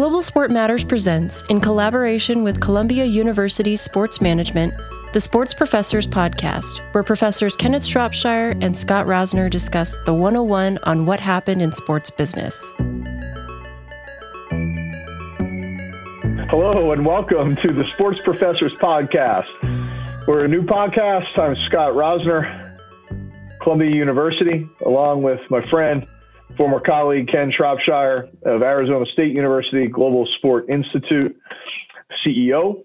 Global Sport Matters presents, in collaboration with Columbia University Sports Management, the Sports Professors Podcast, where professors Kenneth Shropshire and Scott Rosner discuss the 101 on what happened in sports business. Hello, and welcome to the Sports Professors Podcast. We're a new podcast. I'm Scott Rosner, Columbia University, along with my friend, former colleague Ken Shropshire of Arizona State University Global Sport Institute, CEO.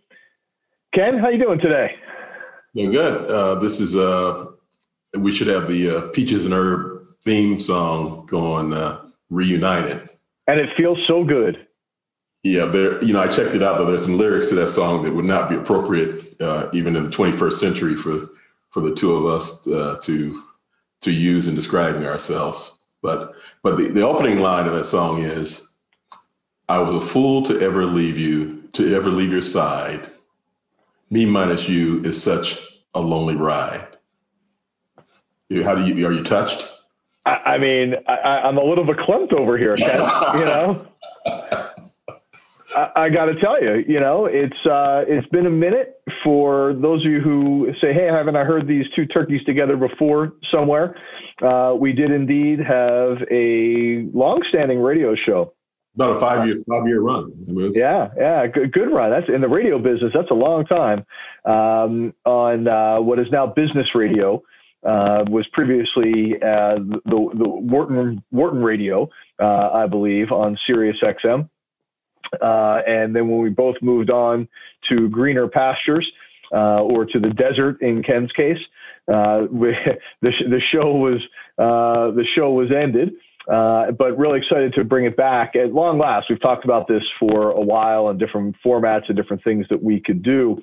Ken, how you doing today? Doing good. Uh, this is uh, we should have the uh, Peaches and Herb theme song going uh, reunited. And it feels so good. Yeah, there. You know, I checked it out. Though there's some lyrics to that song that would not be appropriate uh, even in the 21st century for for the two of us uh, to to use in describing ourselves. But but the, the opening line of that song is, "I was a fool to ever leave you, to ever leave your side. Me minus you is such a lonely ride." How do you are you touched? I, I mean, I, am a little verklempt over here, Ken. you know. I, I got to tell you, you know, it's uh, it's been a minute for those of you who say, "Hey, haven't I heard these two turkeys together before somewhere?" Uh, we did indeed have a long-standing radio show. About a five-year five-year run. I mean, yeah, yeah, good, good run. That's in the radio business. That's a long time um, on uh, what is now business radio. Uh, was previously uh, the, the Wharton Wharton Radio, uh, I believe, on Sirius XM. Uh, and then when we both moved on to greener pastures uh, or to the desert in Ken's case, uh, we, the, the show was uh, the show was ended. Uh, but really excited to bring it back at long last. We've talked about this for a while and different formats and different things that we could do.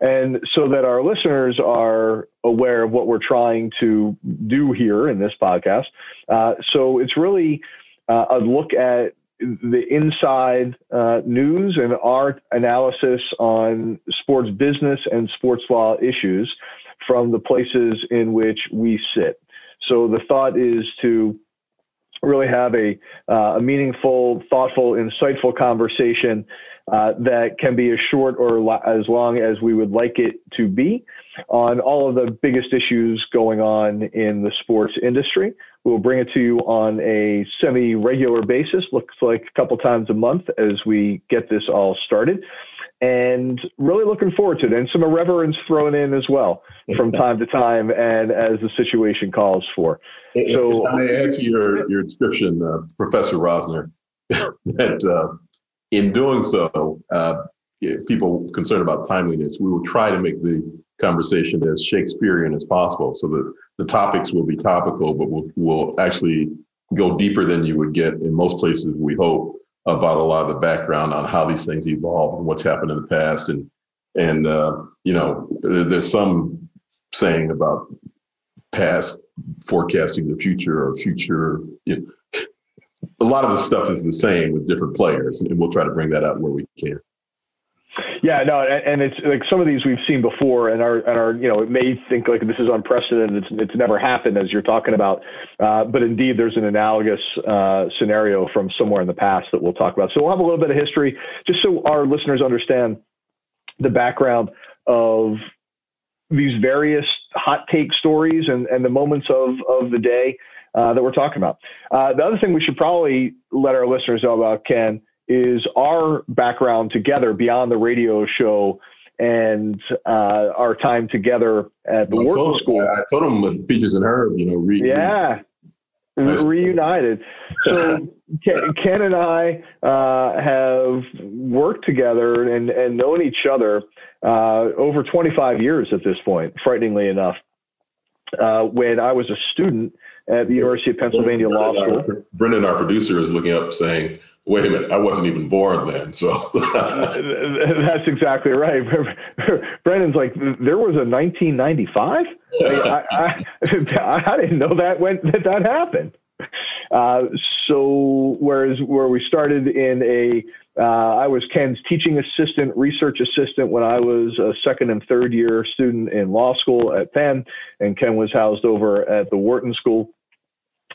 And so that our listeners are aware of what we're trying to do here in this podcast. Uh, so it's really uh, a look at the inside uh, news and our analysis on sports business and sports law issues from the places in which we sit. So the thought is to really have a, uh, a meaningful, thoughtful, insightful conversation uh, that can be as short or lo- as long as we would like it to be on all of the biggest issues going on in the sports industry. We'll bring it to you on a semi regular basis, looks like a couple times a month as we get this all started. And really looking forward to it, and some irreverence thrown in as well from time to time, and as the situation calls for. So, I add to your your description, uh, Professor rosner that uh, in doing so, uh, people concerned about timeliness, we will try to make the conversation as Shakespearean as possible, so that the topics will be topical, but will will actually go deeper than you would get in most places. We hope about a lot of the background on how these things evolve and what's happened in the past, and and uh, you know, there's some saying about past forecasting the future or future. You know, a lot of the stuff is the same with different players, and we'll try to bring that out where we can. Yeah, no, and, it's like some of these we've seen before, and our and our you know it may think like this is unprecedented. It's it's never happened as you're talking about, uh, but indeed there's an analogous uh, scenario from somewhere in the past that we'll talk about. So we'll have a little bit of history, just so our listeners understand the background of these various hot take stories and and the moments of of the day uh, that we're talking about. Uh, the other thing we should probably let our listeners know about Ken is our background together beyond the radio show and uh, our time together at the well, Wharton School. I told him with Peaches and Herb, you know, re- yeah, re- reunited. So Ken, and I uh, have worked together and, and known each other uh, over 25 years at this point, frighteningly enough. Uh, when I was a student at the University of Pennsylvania Law School. Brendan, our producer, is looking up saying, wait a minute, I wasn't even born then. So that's exactly right. Brendan's like, there was a 1995. I, I, I, didn't know that when that, that happened. Uh, so whereas where we started in a, uh, I was Ken's teaching assistant, research assistant when I was a second and third year student in law school at Penn, and Ken was housed over at the Wharton School.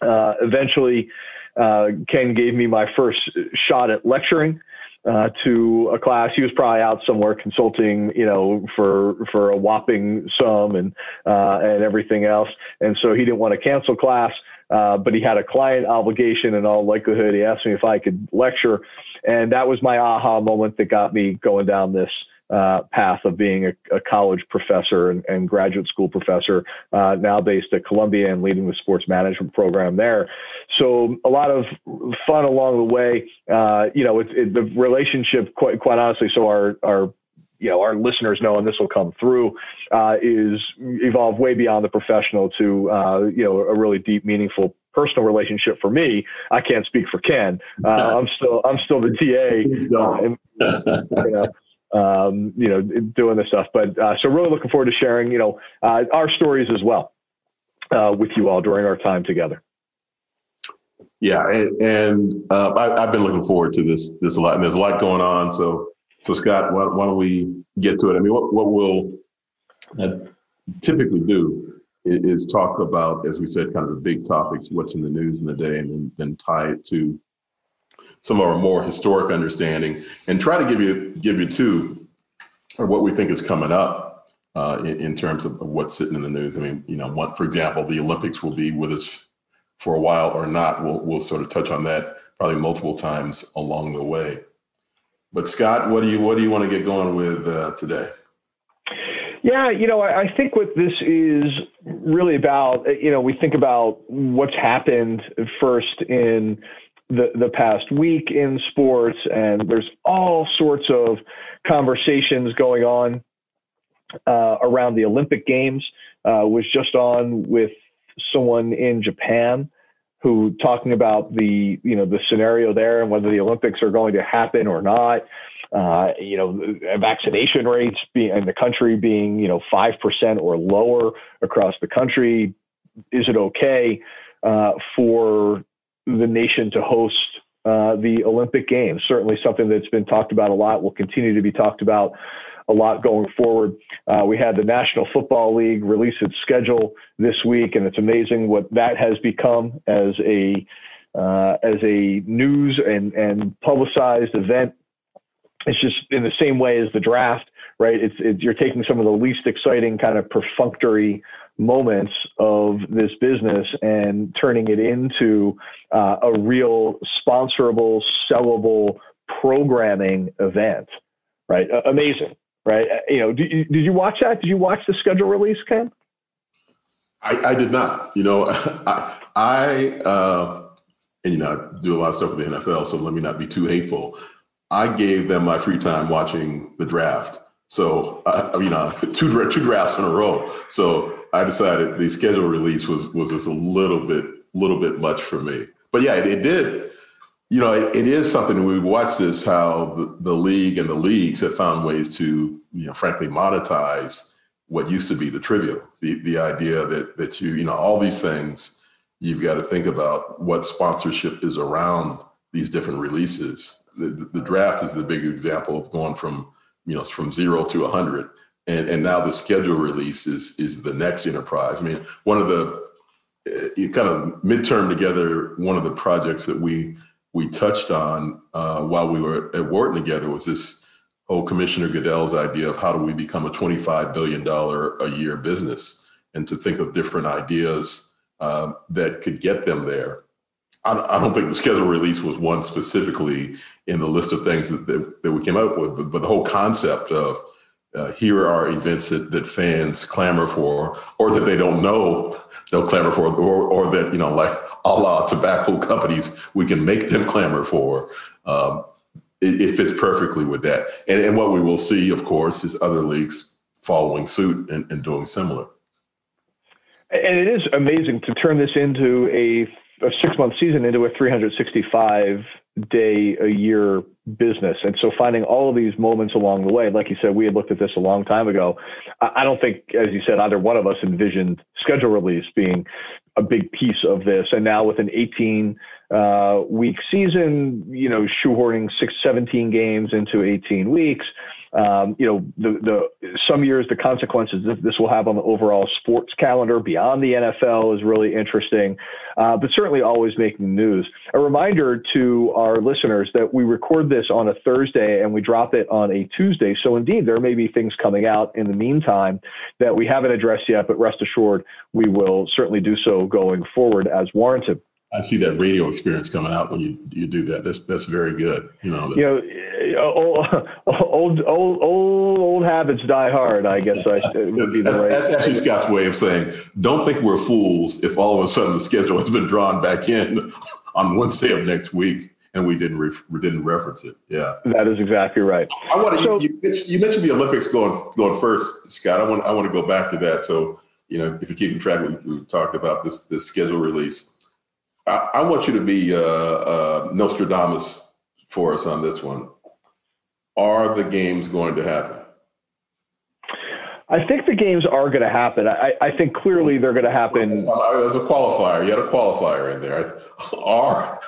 Uh, eventually, uh, Ken gave me my first shot at lecturing. uh, to a class. He was probably out somewhere consulting, you know, for for a whopping sum and uh, and everything else. And so he didn't want to cancel class, uh, but he had a client obligation. In all likelihood, he asked me if I could lecture, and that was my aha moment that got me going down this uh, path of being a, a college professor and, and, graduate school professor, uh, now based at Columbia and leading the sports management program there. So a lot of fun along the way. Uh, you know, it, it, the relationship, quite quite honestly. So our our you know our listeners know, and this will come through, uh, is evolved way beyond the professional to uh, you know a really deep, meaningful personal relationship for me. I can't speak for Ken. Uh, I'm still I'm still the TA. Uh, and, you know, um, you know, doing this stuff. But uh, so really looking forward to sharing, you know, uh, our stories as well uh, with you all during our time together. Yeah, and, and uh, I, have been looking forward to this this a lot, and there's a lot going on. So, so Scott, why, why don't we get to it? I mean, what what we'll uh, typically do is, is talk about, as we said, kind of the big topics, what's in the news in the day, and then tie it to some of our more historic understanding and try to give you give you two or what we think is coming up uh, in, in, terms of, what's sitting in the news. I mean, you know, for example, the Olympics will be with us for a while or not. We'll we'll sort of touch on that probably multiple times along the way. But Scott, what do you what do you want to get going with uh, today? Yeah, you know, I, I think what this is really about, you know, we think about what's happened first in the, the past week in sports, and there's all sorts of conversations going on uh, around the Olympic Games. Uh, was just on with someone in Japan who talking about the you know the scenario there and whether the Olympics are going to happen or not. Uh, you know, vaccination rates being in the country being you know five percent or lower across the country. Is it okay uh, for the nation to host uh, the Olympic Games. Certainly something that's been talked about a lot, will continue to be talked about a lot going forward. Uh, we had the National Football League release its schedule this week, and it's amazing what that has become as a uh, as a news and, and publicized event. It's just in the same way as the draft, right? It's, it's you're taking some of the least exciting kind of perfunctory moments of this business and turning it into uh, a real sponsorable, sellable programming event, right? Uh, amazing, right? Uh, you know, did you, did you watch that? Did you watch the schedule release, Ken? I, I did not. You know, I, I uh, and you know, I do a lot of stuff with the NFL, so let me not be too hateful. I gave them my free time watching the draft. So, uh, you know, two two drafts in a row. So I decided the schedule release was was just a little bit little bit much for me. But yeah, it, it did. You know, it, it is something we've watched this how the, the league and the leagues have found ways to, you know, frankly monetize what used to be the trivial. The the idea that that you, you know, all these things you've got to think about what sponsorship is around these different releases. The, the draft is the big example of going from, you know, from zero to 100 and and now the schedule release is is the next enterprise. I mean, one of the uh, kind of midterm together, one of the projects that we we touched on uh, while we were at Wharton together was this whole Commissioner Goodell's idea of how do we become a $25 billion a year business and to think of different ideas uh, that could get them there. I, I, don't think the schedule release was one specifically in the list of things that, that, that we came up with, but, but the whole concept of uh, here are events that, that fans clamor for, or that they don't know they'll clamor for, or, or that, you know, like a la tobacco companies, we can make them clamor for. Um, it, it, fits perfectly with that. And, and, what we will see, of course, is other leagues following suit and, and doing similar. And it is amazing to turn this into a a six month season into a 365 day a year business. And so finding all of these moments along the way, like you said, we had looked at this a long time ago. I don't think, as you said, either one of us envisioned schedule release being a big piece of this. And now with an 18 uh, week season, you know, shoehorning six, 17 games into 18 weeks, um, you know, the, the some years the consequences this will have on the overall sports calendar beyond the NFL is really interesting, uh, but certainly always making news. A reminder to our listeners that we record this on a Thursday and we drop it on a Tuesday. So indeed, there may be things coming out in the meantime that we haven't addressed yet, but rest assured, we will certainly do so going forward as warranted. I see that radio experience coming out when you you do that. That's that's very good. You know, you know, uh, old old old old, habits die hard. I guess I would be the that's, right. That's actually Scott's way of saying, don't think we're fools if all of a sudden the schedule has been drawn back in on Wednesday of next week and we didn't we didn't reference it. Yeah, that is exactly right. I want to. So, you, you, mentioned the Olympics going going first, Scott. I want I want to go back to that. So you know, if you're keeping track, we, we talked about this this schedule release. I, I want you to be uh, uh, Nostradamus for us on this one. Are the games going to happen? I think the games are going to happen. I, I think clearly they're going to happen. As a qualifier, you had a qualifier in there. Are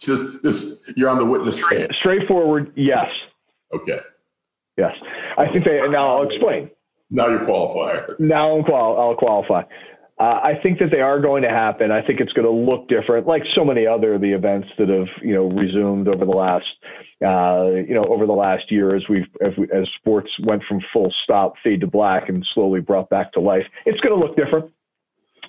just this? You're on the witness stand. Straightforward, yes. Okay. Yes, I think they. Now I'll explain. Now you're qualifier. Now I'll, qual- I'll qualify. Uh, I think that they are going to happen. I think it's going to look different, like so many other the events that have you know resumed over the last uh, you know over the last year as we've as, we, as sports went from full stop fade to black and slowly brought back to life. It's going to look different.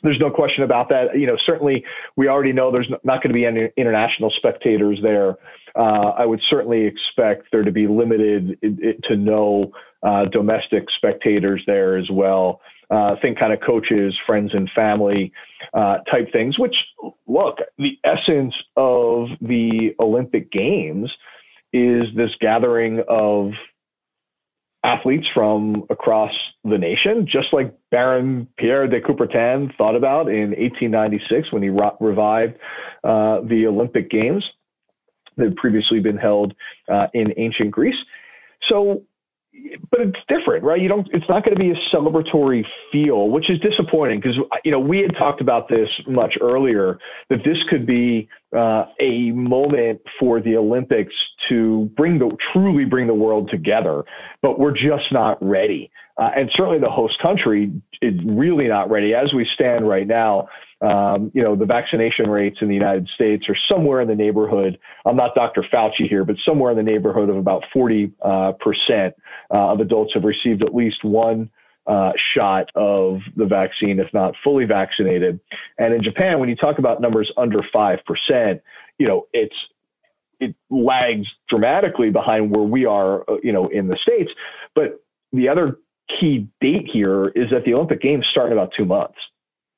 There's no question about that. You know, certainly we already know there's not going to be any international spectators there. Uh, I would certainly expect there to be limited to no uh, domestic spectators there as well uh, think kind of coaches, friends, and family uh, type things. Which, look, the essence of the Olympic Games is this gathering of athletes from across the nation, just like Baron Pierre de Coubertin thought about in 1896 when he re- revived uh, the Olympic Games that had previously been held uh, in ancient Greece. So but it's different, right? You don't. It's not going to be a celebratory feel, which is disappointing because you know we had talked about this much earlier that this could be uh, a moment for the Olympics to bring the truly bring the world together, but we're just not ready. Uh, and certainly the host country is really not ready as we stand right now. Um, you know, the vaccination rates in the United States are somewhere in the neighborhood. I'm not Dr. Fauci here, but somewhere in the neighborhood of about 40 uh, percent uh, of adults have received at least one uh, shot of the vaccine, if not fully vaccinated. And in Japan, when you talk about numbers under five percent, you know, it's it lags dramatically behind where we are, uh, you know, in the states. But the other key date here is that the Olympic Games start in about two months.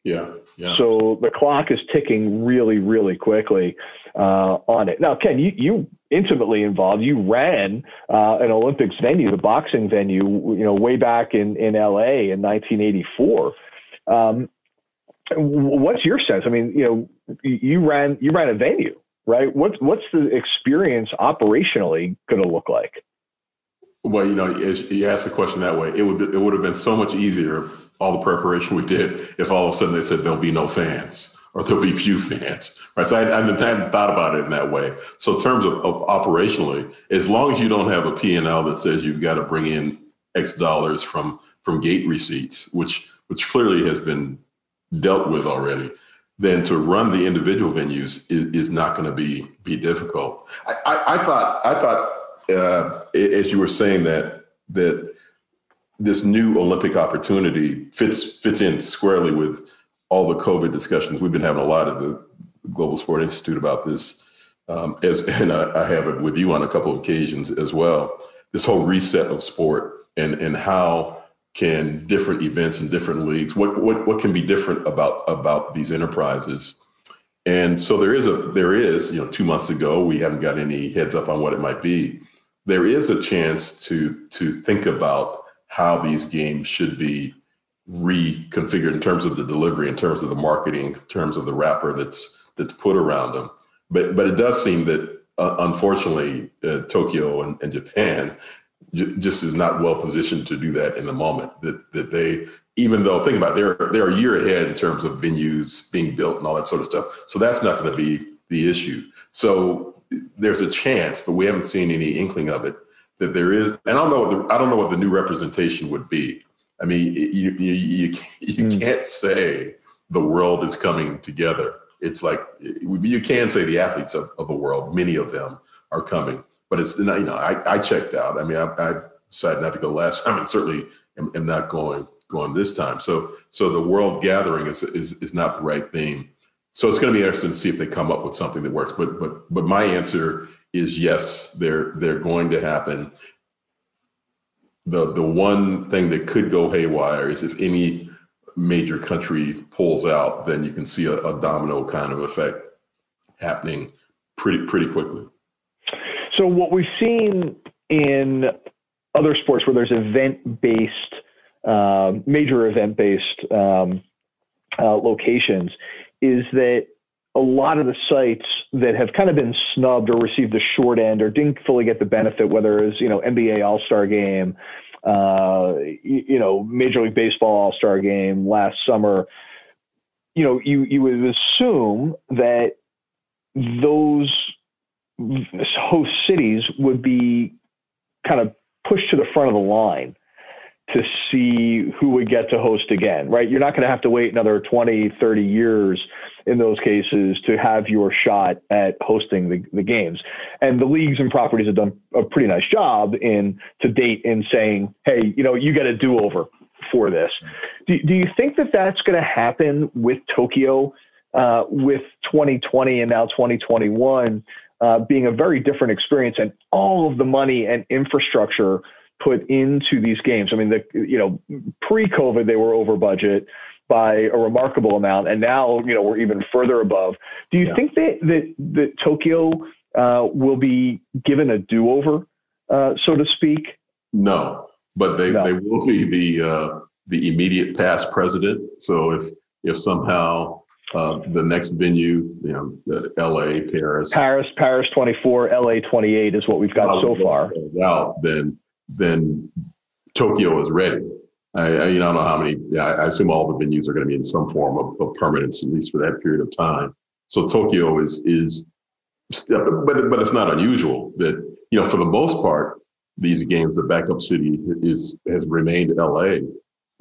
Yeah. Yeah. So the clock is ticking really, really quickly uh, on it. Now, Ken, you, you intimately involved. You ran uh, an Olympics venue, the boxing venue, you know, way back in, in LA in 1984. Um, what's your sense? I mean, you know, you ran you ran a venue, right? What's what's the experience operationally going to look like? Well, you know, you asked the question that way. It would it would have been so much easier all the preparation we did if all of a sudden they said there'll be no fans or there'll be few fans, right? So I, I hadn't thought about it in that way. So in terms of, of operationally, as long as you don't have a P&L that says you've got to bring in X dollars from from gate receipts, which which clearly has been dealt with already, then to run the individual venues is, is not going to be be difficult. I, I, I thought I thought uh, as you were saying that that this new Olympic opportunity fits fits in squarely with all the COVID discussions. We've been having a lot at the Global Sport Institute about this, um, as and I, I, have it with you on a couple of occasions as well. This whole reset of sport and and how can different events and different leagues what what what can be different about about these enterprises. And so there is a there is you know two months ago we haven't got any heads up on what it might be. There is a chance to to think about how these games should be reconfigured in terms of the delivery, in terms of the marketing, in terms of the wrapper that's that's put around them. But but it does seem that uh, unfortunately uh, Tokyo and, and Japan j- just is not well positioned to do that in the moment. That that they even though think about it, they're they're a year ahead in terms of venues being built and all that sort of stuff. So that's not going to be the issue. So there's a chance, but we haven't seen any inkling of it that there is, and I don't know what the, I don't know what the new representation would be. I mean, you you you, you mm. can't say the world is coming together. It's like you can say the athletes of, of the world, many of them are coming, but it's not. you know I, I checked out. I mean, I, I decided not to go last time, and certainly am, am, not going going this time. So so the world gathering is is is not the right theme. So it's going to be interesting to see if they come up with something that works. But but but my answer is yes, they're they're going to happen. The the one thing that could go haywire is if any major country pulls out, then you can see a, a domino kind of effect happening pretty pretty quickly. So what we've seen in other sports where there's event based, uh, major event based um, uh, locations is that a lot of the sites that have kind of been snubbed or received the short end or didn't fully get the benefit, whether it's you know NBA All Star Game, uh, you, you, know Major League Baseball All Star Game last summer, you know you you would assume that those host cities would be kind of pushed to the front of the line to see who would get to host again, right? You're not going to have to wait another 20, 30 years in those cases to have your shot at hosting the, the games. And the leagues and properties have done a pretty nice job in to date in saying, hey, you know, you get a do over for this. Do, do you think that that's going to happen with Tokyo, uh, with 2020 and now 2021 uh, being a very different experience and all of the money and infrastructure put into these games. I mean, the you know pre-COVID they were over budget by a remarkable amount, and now you know we're even further above. Do you yeah. think that that that Tokyo uh, will be given a do-over, uh, so to speak? No, but they no. they will be the uh, the immediate past president. So if if somehow uh, the next venue, you know, L.A., Paris, Paris, Paris 24, L.A. 28 is what we've got so far. Out then then Tokyo is ready. I, I, you know, I don't know how many. Yeah, I assume all the venues are going to be in some form of, of permanence, at least for that period of time. So Tokyo is is, but but it's not unusual that you know for the most part these games the backup city is has remained L.A.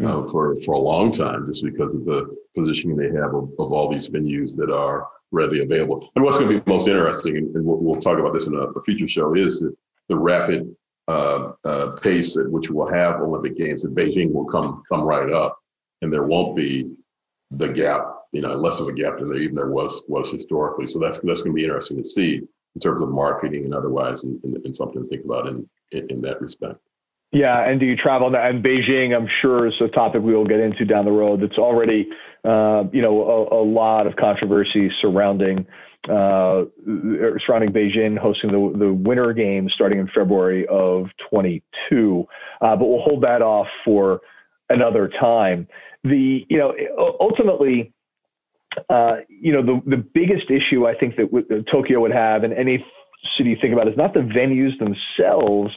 Uh, hmm. for for a long time just because of the positioning they have of, of all these venues that are readily available. And what's going to be most interesting, and, we'll, we'll, talk about this in a, a future show, is the rapid uh, uh, pace at which we'll have Olympic Games in Beijing will come come right up, and there won't be the gap, you know, less of a gap than there even there was was historically. So that's that's going to be interesting to see in terms of marketing and otherwise, and, and, and something to think about in, in, in that respect. Yeah, and do you travel? And Beijing, I'm sure, is a topic we will get into down the road. That's already, uh, you know, a, a, lot of controversy surrounding uh, surrounding Beijing hosting the, the Winter Games starting in February of 22. Uh, but we'll hold that off for another time. The you know ultimately. Uh, you know the the biggest issue I think that w- Tokyo would have, and any city think about, is not the venues themselves;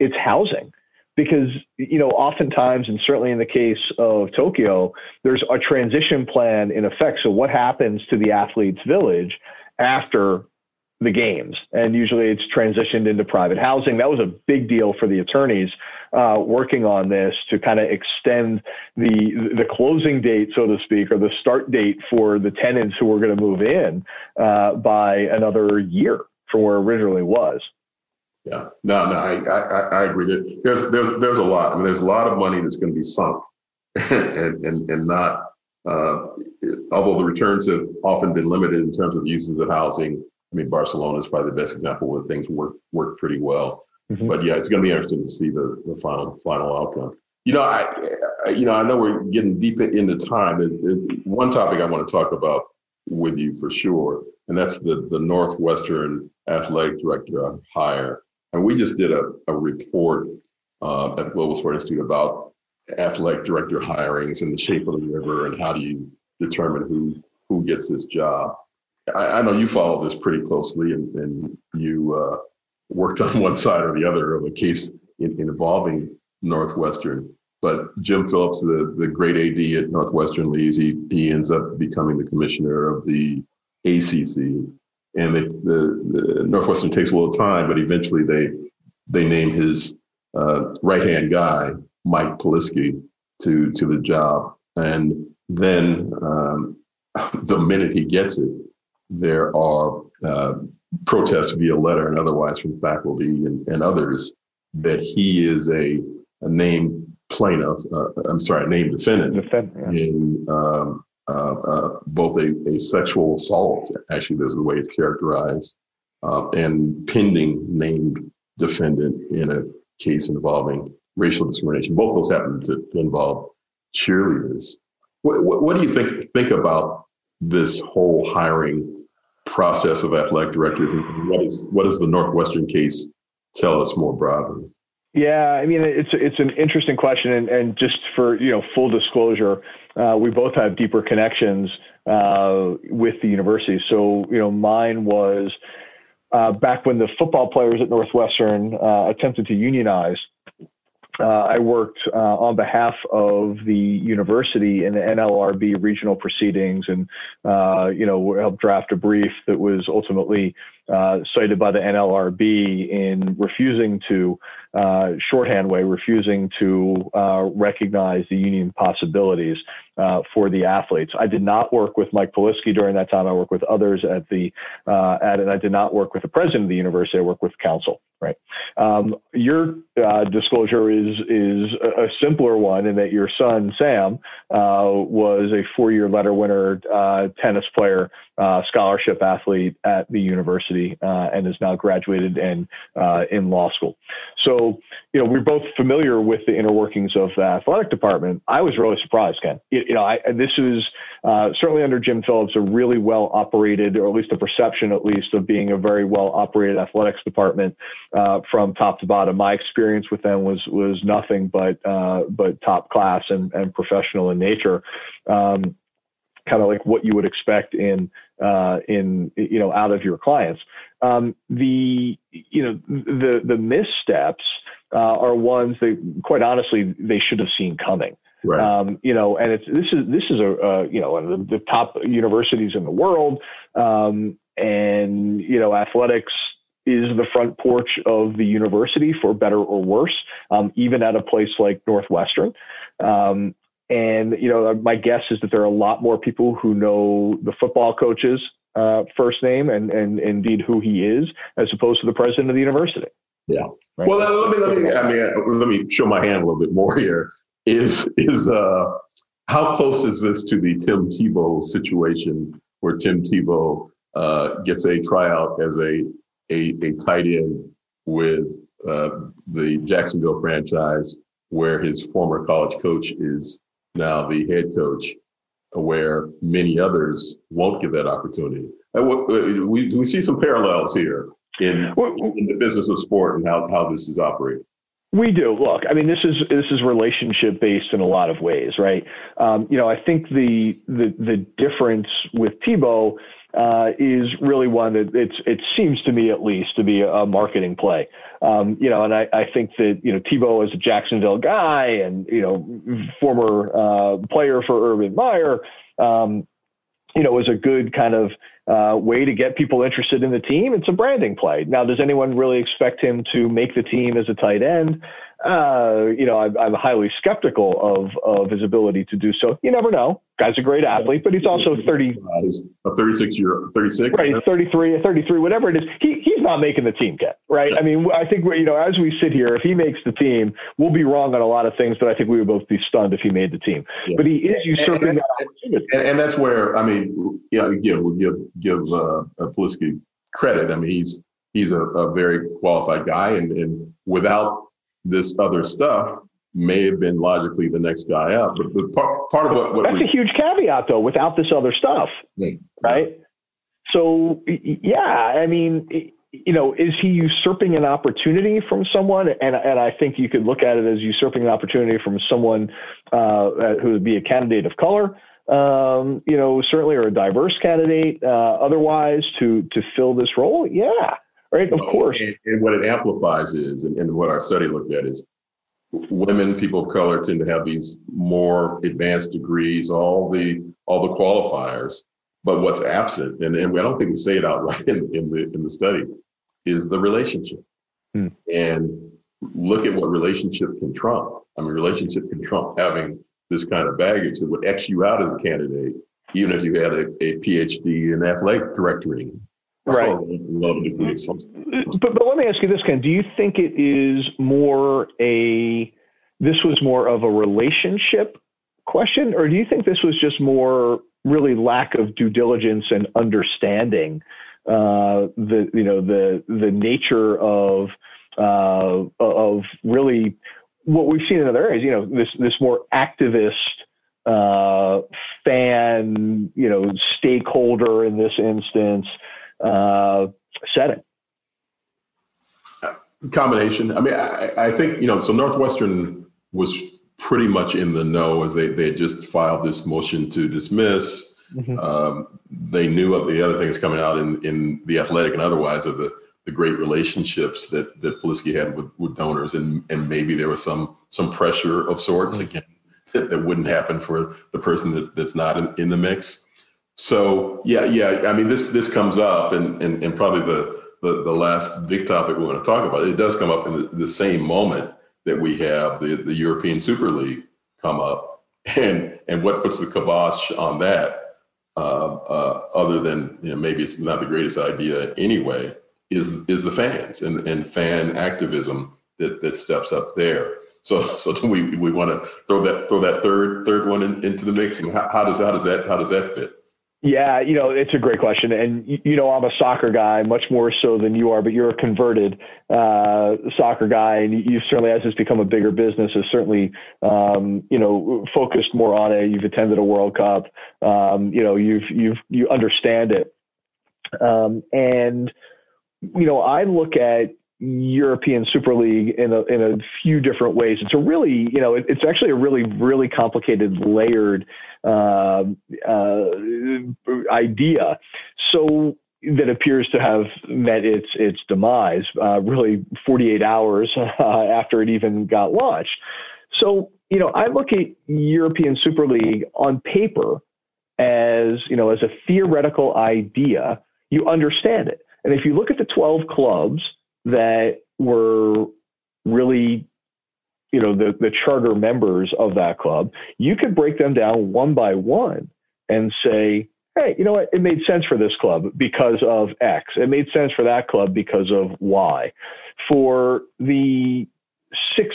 it's housing because you know oftentimes and certainly in the case of Tokyo there's a transition plan in effect so what happens to the athletes village after the games, and usually it's transitioned into private housing. That was a big deal for the attorneys uh, working on this to kind of extend the the closing date, so to speak, or the start date for the tenants who were going to move in uh, by another year from where originally was. Yeah, no, no, I, I, I agree. There's there's there's a lot. I mean, there's a lot of money that's going to be sunk, and and and not uh, although the returns have often been limited in terms of uses of housing, I mean, Barcelona is probably the best example where things work work pretty well. Mm-hmm. But yeah, it's going to be interesting to see the, the final final outcome. You know, I you know I know we're getting deep into time. There's, there's one topic I want to talk about with you for sure, and that's the the Northwestern athletic director hire. And we just did a, a report uh, at the Global Sport Institute about athletic director hirings and the shape of the river and how do you determine who who gets this job. I, I know you follow this pretty closely and, and you uh, worked on one side or the other of a case in, involving Northwestern. But Jim Phillips, the, the great AD at Northwestern leaves, he, he ends up becoming the commissioner of the ACC. And the, the, the Northwestern takes a little time, but eventually they they name his uh, right hand guy Mike Polisky to to the job, and then um, the minute he gets it, there are uh, protests via letter and otherwise from faculty and, and others that he is a, a named plaintiff, uh, I'm sorry, a named defendant Defend, yeah. in um, uh, uh, both a, a sexual assault, actually, this is the way it's characterized, uh, and pending named defendant in a case involving racial discrimination. Both those happen to, to involve cheerleaders. What, what, what, do you think think about this whole hiring process of athletic directors, and what is what does the Northwestern case tell us more broadly? Yeah, I mean it's it's an interesting question, and, and just for you know full disclosure, uh, we both have deeper connections uh, with the university. So you know, mine was uh, back when the football players at Northwestern uh, attempted to unionize. Uh, I worked uh, on behalf of the university in the NLRB regional proceedings, and you know helped draft a brief that was ultimately cited by the NLRB in refusing to uh, shorthand way, refusing to uh, recognize the union possibilities uh, for the athletes. I did not work with Mike Polisky during that time. I worked with others at the uh, at, and I did not work with the president of the university. I worked with counsel. Right. Um, your uh, disclosure is is a simpler one in that your son Sam uh, was a four year letter winner, tennis player, scholarship athlete at the university, and is now graduated and in law school. So, you know, we're both familiar with the inner workings of the athletic department. I was really surprised, Ken. You, you know, I, this is uh, certainly under Jim Phillips, a really well operated, or at least a perception, at least, of being a very well operated athletics department uh, from top to bottom. My experience with them was was nothing but uh, but top class and, and professional in nature. Um, kind of like what you would expect in uh, in you know out of your clients. Um, the you know the the missteps uh, are ones that quite honestly they should have seen coming. Right. Um, you know, and it's this is this is a uh, you know one of the, the, top universities in the world, um, and you know athletics is the front porch of the university for better or worse, um, even at a place like Northwestern. Um, and you know, my guess is that there are a lot more people who know the football coach's uh, first name and, and indeed who he is, as opposed to the president of the university. Yeah. Right? Well, let me let me I mean uh, let me show my hand a little bit more here. Is is uh how close is this to the Tim Tebow situation where Tim Tebow uh, gets a tryout as a a, a tight end with uh, the Jacksonville franchise, where his former college coach is now the head coach, where many others won't get that opportunity. We, we see some parallels here in, in the business of sport and how, how this is operating. We do. Look, I mean, this is this is relationship based in a lot of ways, right? Um, you know, I think the the the difference with Tebow uh, is really one that it's it seems to me at least to be a, marketing play. Um, you know, and I, I think that you know Tebow is a Jacksonville guy and you know former uh, player for Urban Meyer. Um, you know, is a good kind of uh, way to get people interested in the team. It's a branding play. Now, does anyone really expect him to make the team as a tight end? Uh, you know, I'm, I'm, highly skeptical of of his ability to do so. You never know. Guy's a great athlete, but he's also 30. A 36 year, 36. Right, 33, 33, whatever it is. He, he's not making the team yet, right? I mean, I think, you know, as we sit here, if he makes the team, we'll be wrong on a lot of things, but I think we would both be stunned if he made the team. Yeah. But he is usurping and, and, that opportunity. And, and, that's where, I mean, yeah, again, we'll give, give uh, Polisky credit. I mean, he's, he's a, a very qualified guy and, and without this other stuff may have been logically the next guy up. But the part, part of what, what that's we, a huge caveat though, without this other stuff, yeah. right? So yeah, I mean, you know, is he usurping an opportunity from someone? And and I think you could look at it as usurping an opportunity from someone uh, who would be a candidate of color. Um, you know, certainly or a diverse candidate. Uh, otherwise, to to fill this role, yeah, right? Of course. And, and, what it amplifies is, and, and, what our study looked at is, women, people of color, tend to have these more advanced degrees, all the all the qualifiers. But what's absent, and, and I don't think we say it outright in, in the in the study, is the relationship. Hmm. And look at what relationship can trump. I mean, relationship can trump having this kind of baggage that would X you out as a candidate, even if you had a, a PhD in athletic directory Right. But, but let me ask you this, Ken. Do you think it is more a, this was more of a relationship question, or do you think this was just more really lack of due diligence and understanding uh, the, you know, the, the nature of, uh, of really what we've seen in other areas, you know, this, this more activist, uh, fan, you know, stakeholder in this instance, uh, setting? Combination. I mean, I, I, think you know. So Northwestern was pretty much in the know as they they just filed this motion to dismiss. Mm-hmm. Um, they knew of the other things coming out in in the athletic and otherwise of the the great relationships that that Polisky had with, with donors, and and maybe there was some some pressure of sorts mm-hmm. again that, that wouldn't happen for the person that, that's not in, in the mix. So yeah, yeah. I mean, this this comes up, and and, and probably the, the, the last big topic we want to talk about. It does come up in the, the same moment that we have the the European Super League come up, and and what puts the kibosh on that, uh, uh, other than you know maybe it's not the greatest idea anyway, is is the fans and and fan activism that that steps up there. So, so do we we want to throw that throw that third third one in, into the mix? And how, how does how does that how does that fit? Yeah, you know, it's a great question. And, you know, I'm a soccer guy much more so than you are, but you're a converted uh, soccer guy. And you certainly, as it's become a bigger business, has certainly, um, you know, focused more on it. You've attended a World Cup. Um, you know, you've, you've, you understand it. Um, and, you know, I look at European Super League in a, in a few different ways. It's a really, you know, it, it's actually a really, really complicated, layered uh, uh, idea. So that appears to have met its its demise, uh, really 48 hours uh, after it even got launched. So, you know, I look at European Super League on paper as, you know, as a theoretical idea. You understand it, and if you look at the 12 clubs that were really you know the, the charter members of that club you could break them down one by one and say hey you know what? It made sense for this club because of x. It made sense for that club because of y. For the six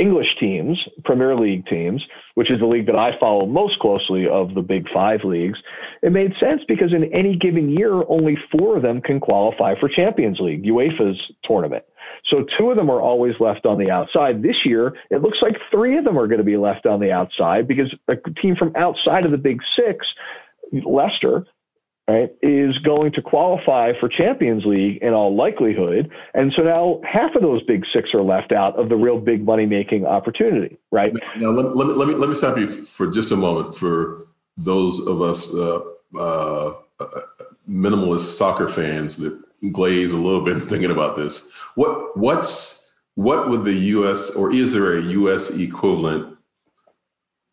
English teams, Premier League teams, which is the league that I follow most closely of the big five leagues, it made sense because in any given year, only four of them can qualify for Champions League, UEFA's tournament. So two of them are always left on the outside. This year, it looks like three of them are going to be left on the outside because a team from outside of the big six, Leicester, right, is going to qualify for Champions League in all likelihood. And so now half of those big six are left out of the real big money making opportunity, right? Now, let, let, me, let, me, let me stop you for just a moment for those of us uh, uh, minimalist soccer fans that glaze a little bit thinking about this. What, what's, what would the US, or is there a US equivalent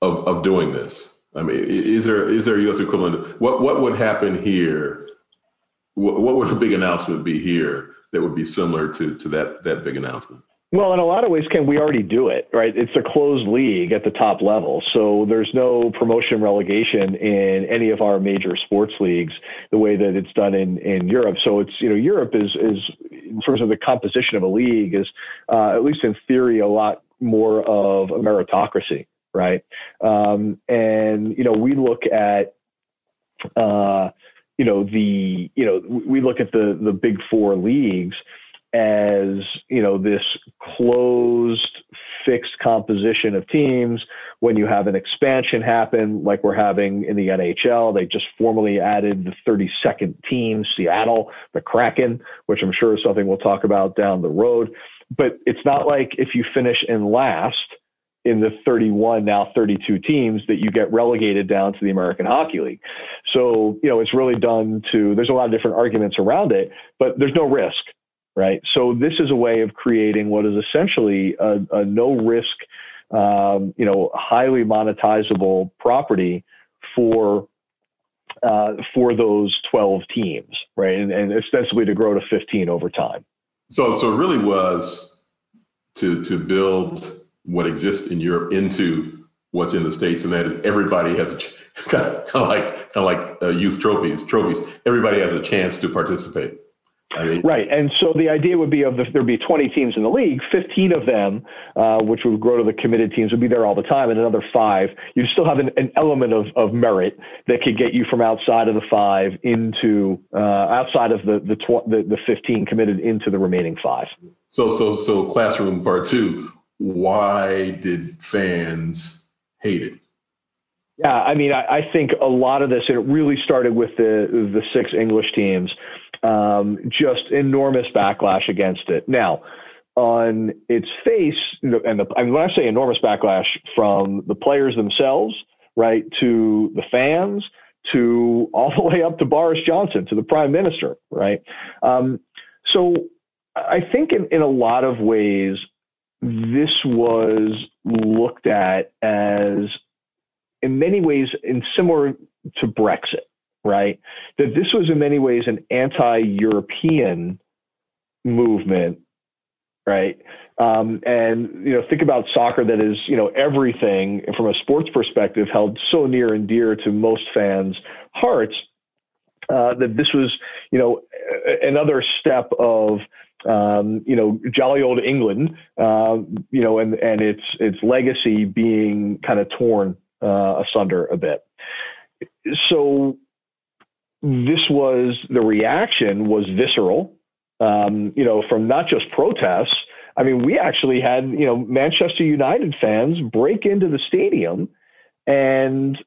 of, of doing this? I mean, is there is there a U.S. equivalent? What what would happen here? What, what would a big announcement be here that would be similar to to that that big announcement? Well, in a lot of ways, Ken, we already do it, right? It's a closed league at the top level. So there's no promotion relegation in any of our major sports leagues the way that it's done in, in Europe. So it's, you know, Europe is, is in terms of the composition of a league is, uh, at least in theory, a lot more of a meritocracy right? Um, and you know, we look at uh, you know the you know we look at the the big four leagues as you know this closed fixed composition of teams when you have an expansion happen like we're having in the NHL they just formally added the 32nd team Seattle the Kraken which I'm sure is something we'll talk about down the road but it's not like if you finish in last in the 31 now 32 teams that you get relegated down to the American Hockey League. So, you know, it's really done to there's a lot of different arguments around it, but there's no risk, right? So this is a way of creating what is essentially a, a no risk um, you know, highly monetizable property for uh, for those 12 teams, right? And, and ostensibly to grow to 15 over time. So, so it really was to to build what exists in Europe into what's in the states, and that is everybody has a, kind of like kind of like uh, youth trophies. Trophies. Everybody has a chance to participate. I mean, right, and so the idea would be of the, there'd be 20 teams in the league, 15 of them, uh, which would grow to the committed teams, would be there all the time, and another five. You'd still have an, an element of, of merit that could get you from outside of the five into uh, outside of the the, tw- the the 15 committed into the remaining five. So, so, so, classroom part two. Why did fans hate it? Yeah, I mean, I, I, think a lot of this, and it really started with the the six English teams, um, just enormous backlash against it. Now, on its face, and the, I mean, when I say enormous backlash from the players themselves, right, to the fans, to all the way up to Boris Johnson, to the prime minister, right. Um, so, I think in, in a lot of ways, this was looked at as in many ways in similar to Brexit, right? That this was in many ways an anti-European movement, right? Um, and you know, think about soccer that is you know everything from a sports perspective held so near and dear to most fans' hearts. Uh, that this was you know another step of um, you know, jolly old England, uh, you know, and and its its legacy being kind of torn uh, asunder a bit. So this was the reaction was visceral, um, you know, from not just protests. I mean, we actually had, you know, Manchester United fans break into the stadium and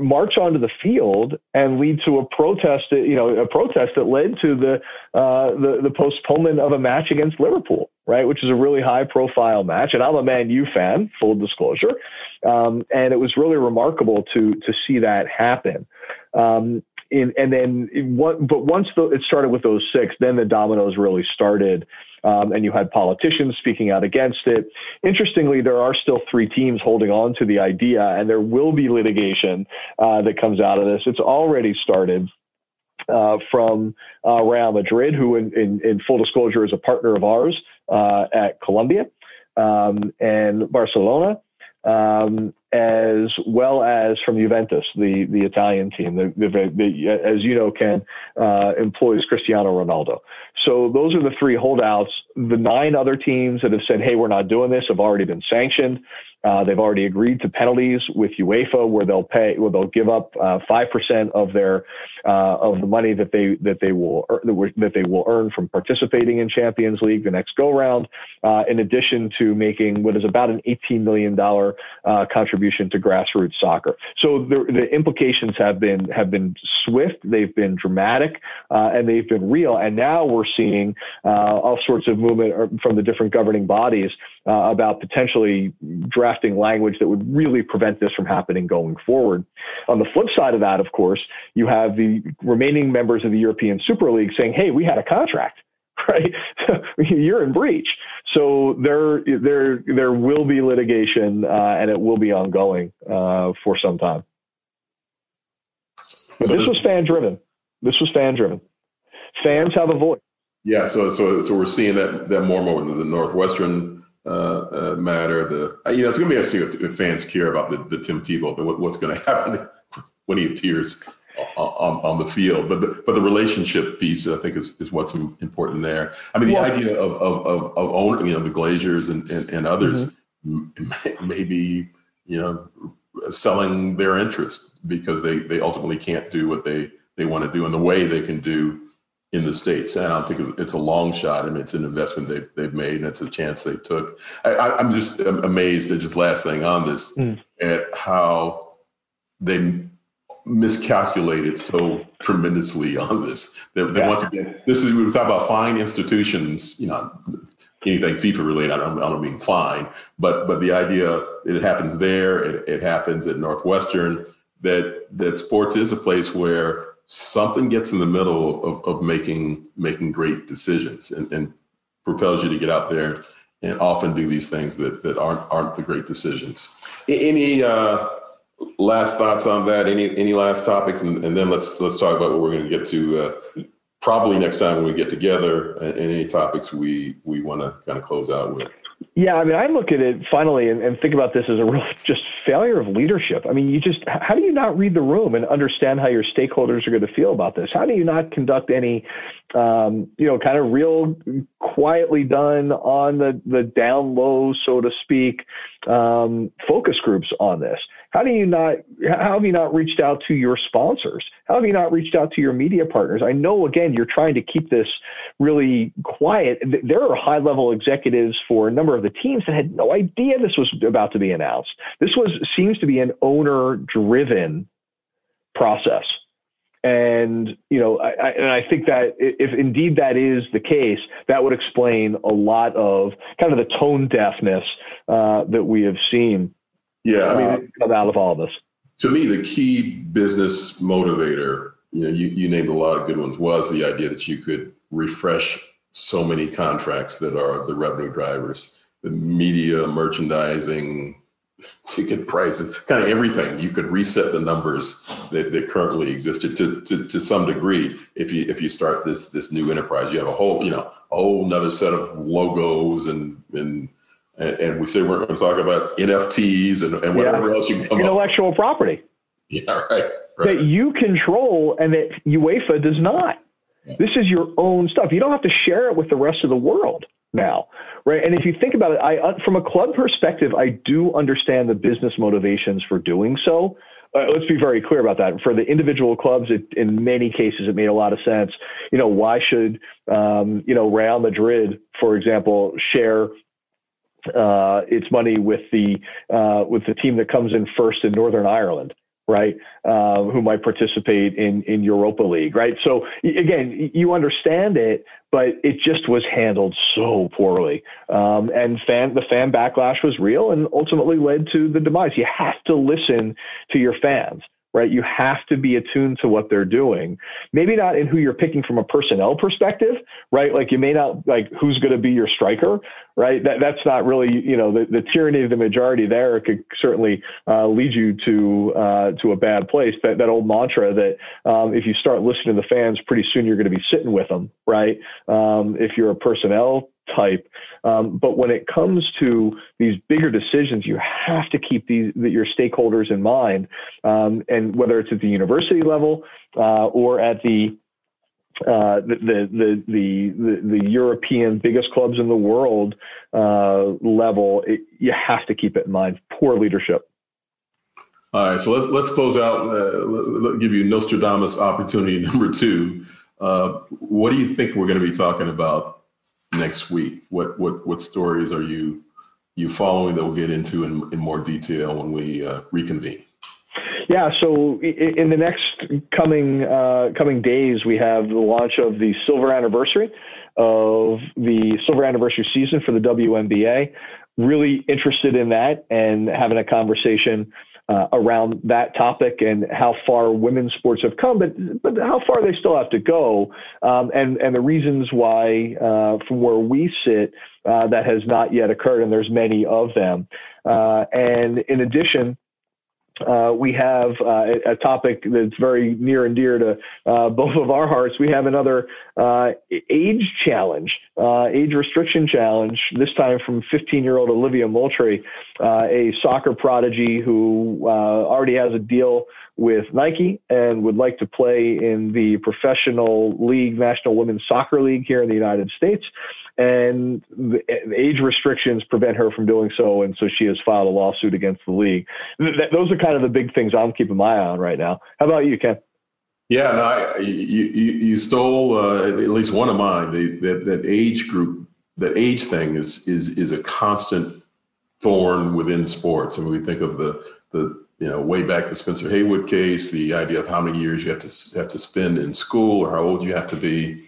march onto the field and lead to a protest, you know, a protest that led to the uh, the, the postponement of a match against Liverpool, right, which is a really high profile match. And I'm a Man U fan, full disclosure, um, and it was really remarkable to to see that happen. Um, in, and then what, but once the, it started with those six, then the dominoes really started um, and you had politicians speaking out against it. Interestingly, there are still three teams holding on to the idea, and there will be litigation uh, that comes out of this. It's already started. Uh, from uh, Real Madrid, who, in, in, in, full disclosure, is a partner of ours uh, at Columbia, um, and Barcelona, um, as well as from Juventus, the, the Italian team, the, the, the as you know, Ken, uh, employs Cristiano Ronaldo. So those are the three holdouts. The nine other teams that have said, hey, we're not doing this have already been sanctioned. Uh, they've already agreed to penalties with UEFA, where they'll pay, where they'll give up uh, five percent of their uh, of the money that they that they will that they will earn from participating in Champions League the next go round, uh, in addition to making what is about an eighteen million dollar uh, contribution to grassroots soccer. So the, the, implications have been have been swift, they've been dramatic, and they've been real. And now we're seeing all sorts of movement from the different governing bodies about potentially drafting language that would really prevent this from happening going forward. On the flip side of that, of course, you have the remaining members of the European Super League saying, hey, we had a contract. Right, you're in breach. So there, there, there will be litigation, uh, and it will be ongoing uh, for some time. But so this was fan driven. This was fan driven. Fans have a voice. Yeah, so so so we're seeing that that more and more. In the Northwestern uh, uh, matter. The uh, you know it's going to be interesting if, if, fans care about the, the Tim Tebow, what, what's going to happen when he appears on, on the field. But the, but the relationship piece, I think, is, is what's important there. I mean, the well, idea of of of, of owning, you know, the Glazers and and, and others, mm-hmm. maybe you know, selling their interest because they they ultimately can't do what they they want to do in the way they can do in the states. And I don't think it's a long shot. I mean, it's an investment they've they've made, and it's a chance they took. I, am just amazed at just last thing on this mm. at how they miscalculated so tremendously on this. That, yeah. once again, this is we were talking about fine institutions. You know, anything FIFA related. I don't, I don't mean fine, but but the idea that it happens there, it, it happens at Northwestern. That that sports is a place where something gets in the middle of, of making making great decisions and, and propels you to get out there and often do these things that, that aren't aren't the great decisions. Any uh, last thoughts on that? Any any last topics, and, and then let's let's talk about what we're going to get to uh, probably next time when we get together. And any topics we we want to kind of close out with. Yeah, I mean, I look at it finally and, and, think about this as a real just failure of leadership. I mean, you just, how do you not read the room and understand how your stakeholders are going to feel about this? How do you not conduct any, um, you know, kind of real quietly done on the, the down low, so to speak, um, focus groups on this? How do you not, how have you not reached out to your sponsors? How have you not reached out to your media partners? I know, again, you're trying to keep this really quiet. There are high level executives for a number of the teams that had no idea this was about to be announced. This was, seems to be an owner driven process. And you know, I, I, and I think that if indeed that is the case, that would explain a lot of kind of the tone deafness uh, that we have seen yeah, I mean, uh, come out of all this. To me, the key business motivator, you know, you, you named a lot of good ones, was the idea that you could refresh so many contracts that are the revenue drivers, the media, merchandising, ticket prices, kind of everything. You could reset the numbers that, that currently existed to, to, to some degree. If you if you start this this new enterprise, you have a whole you know a whole another set of logos and and and, and we say we're going to talk about NFTs and, and whatever yeah. else you can come intellectual up. property. Yeah, right, right, That you control and that UEFA does not. Yeah. This is your own stuff. You don't have to share it with the rest of the world now, right? And if you think about it, I uh, from a club perspective, I do understand the business motivations for doing so. Uh, let's be very clear about that. For the individual clubs, it, in many cases, it made a lot of sense. You know, why should um, you know Real Madrid, for example, share uh, its money with the uh, with the team that comes in first in Northern Ireland, right? Uh, who might participate in in Europa League, right? So again, you understand it, but it just was handled so poorly, um, and fan the fan backlash was real, and ultimately led to the demise. You have to listen to your fans right? You have to be attuned to what they're doing. Maybe not in who you're picking from a personnel perspective, right? Like you may not like who's going to be your striker, right? That that's not really you know the, the tyranny of the majority there could certainly uh, lead you to uh, to a bad place. That that old mantra that um, if you start listening to the fans, pretty soon you're going to be sitting with them, right? Um, if you're a personnel type. Um, but when it comes to these bigger decisions, you have to keep these your stakeholders in mind, um, and whether it's at the university level uh, or at the uh, the, the, the, the, the, European biggest clubs in the world uh, level, it, you have to keep it in mind. Poor leadership. All right, so let's let's close out. Uh, give you Nostradamus opportunity number two. Uh, what do you think we're going to be talking about next week? What what what stories are you you following that we'll get into in, in more detail when we uh, reconvene? Yeah, so in the next coming uh, coming days, we have the launch of the silver anniversary of the silver anniversary season for the WNBA. Really interested in that and having a conversation uh, around that topic and how far women's sports have come, but but how far they still have to go, um, and and the reasons why uh, from where we sit uh, that has not yet occurred, and there's many of them. Uh, and in addition, uh, we have uh, a topic that's very near and dear to uh, both of our hearts. We have another uh, age challenge, uh, age restriction challenge, this time from 15 year old Olivia Moultrie, uh, a soccer prodigy who already has a deal with Nike and would like to play in the professional league, National Women's Soccer League here in the United States and the age restrictions prevent her from doing so, and so she has filed a lawsuit against the league. Th- those are kind of the big things I'm keeping my eye on right now. How about you, Ken? Yeah, no, I, you, you, you stole uh, at least one of mine. The, that that age group, that age thing is is is a constant thorn within sports. I mean, we think of the the you know way back the Spencer Haywood case, the idea of how many years you have to have to spend in school or how old you have to be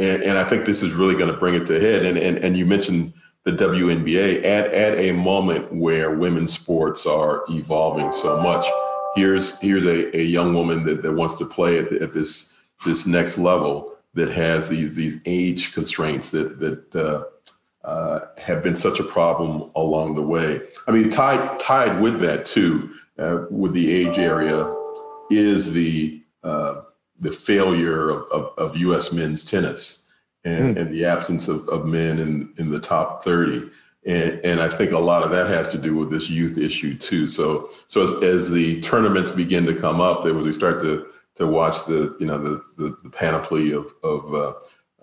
and, and I think this is really going to bring it to head. And, and, and you mentioned the WNBA at, at a moment where women's sports are evolving so much. Here's, here's a, a young woman that, that wants to play at, at this, this next level that has these, these age constraints that, that uh, uh, have been such a problem along the way. I mean, tied, tied with that too, uh, with the age area, is the uh, the failure of, of, of U.S. men's tennis and, mm. and the absence of, of men in, in the top 30. And, and I think a lot of that has to do with this youth issue too. So, so as, as the tournaments begin to come up, there was we start to to watch the you know the the, the panoply of of uh,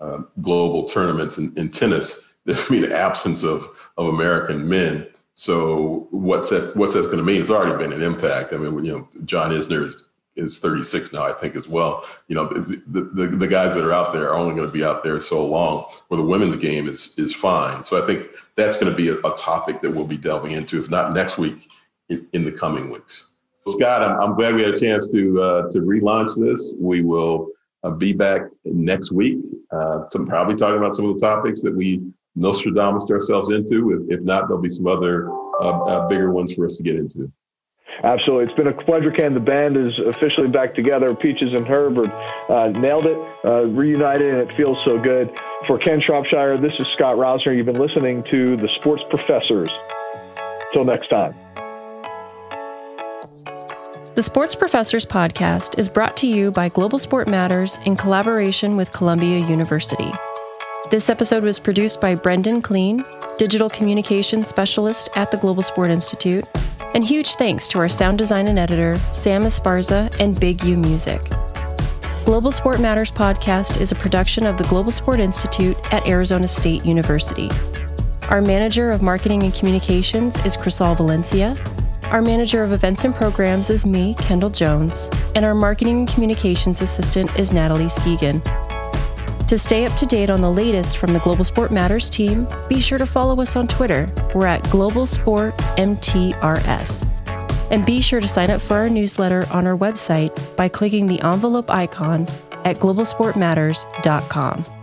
uh, global tournaments in, in tennis. There's been an absence of of American men. So what's that? What's that going to mean? It's already been an impact. I mean, you know, John Isner is is 36 now, I think, as well. You know, the, the, the guys that are out there are only going to be out there so long. Where the women's game is is fine. So I think that's going to be a, a topic that we'll be delving into, if not next week, in, in the coming weeks. Scott, I'm, I'm, glad we had a chance to uh, to relaunch this. We will uh, be back next week, uh, to probably talking about some of the topics that we Nostradamus ourselves into. If, if not, there'll be some other uh, uh, bigger ones for us to get into. Absolutely. It's been a pleasure, Ken. The band is officially back together. Peaches and Herb uh, nailed it, uh, reunited, and it feels so good. For Ken Shropshire, this is Scott Rosner. You've been listening to The Sports Professors. Till next time. The Sports Professors podcast is brought to you by Global Sport Matters in collaboration with Columbia University. This episode was produced by Brendan Clean, Digital Communications Specialist at the Global Sport Institute, and huge thanks to our sound design and editor, Sam Esparza and Big U Music. Global Sport Matters podcast is a production of the Global Sport Institute at Arizona State University. Our manager of marketing and communications is Crisal Valencia. Our manager of events and programs is me, Kendall Jones, and our marketing and communications assistant is Natalie Skegan. To stay up to date on the latest from the Global Sport Matters team, be sure to follow us on Twitter. We're at Global Sport MTRS. And be sure to sign up for our newsletter on our website by clicking the envelope icon at globalsportmatters.com.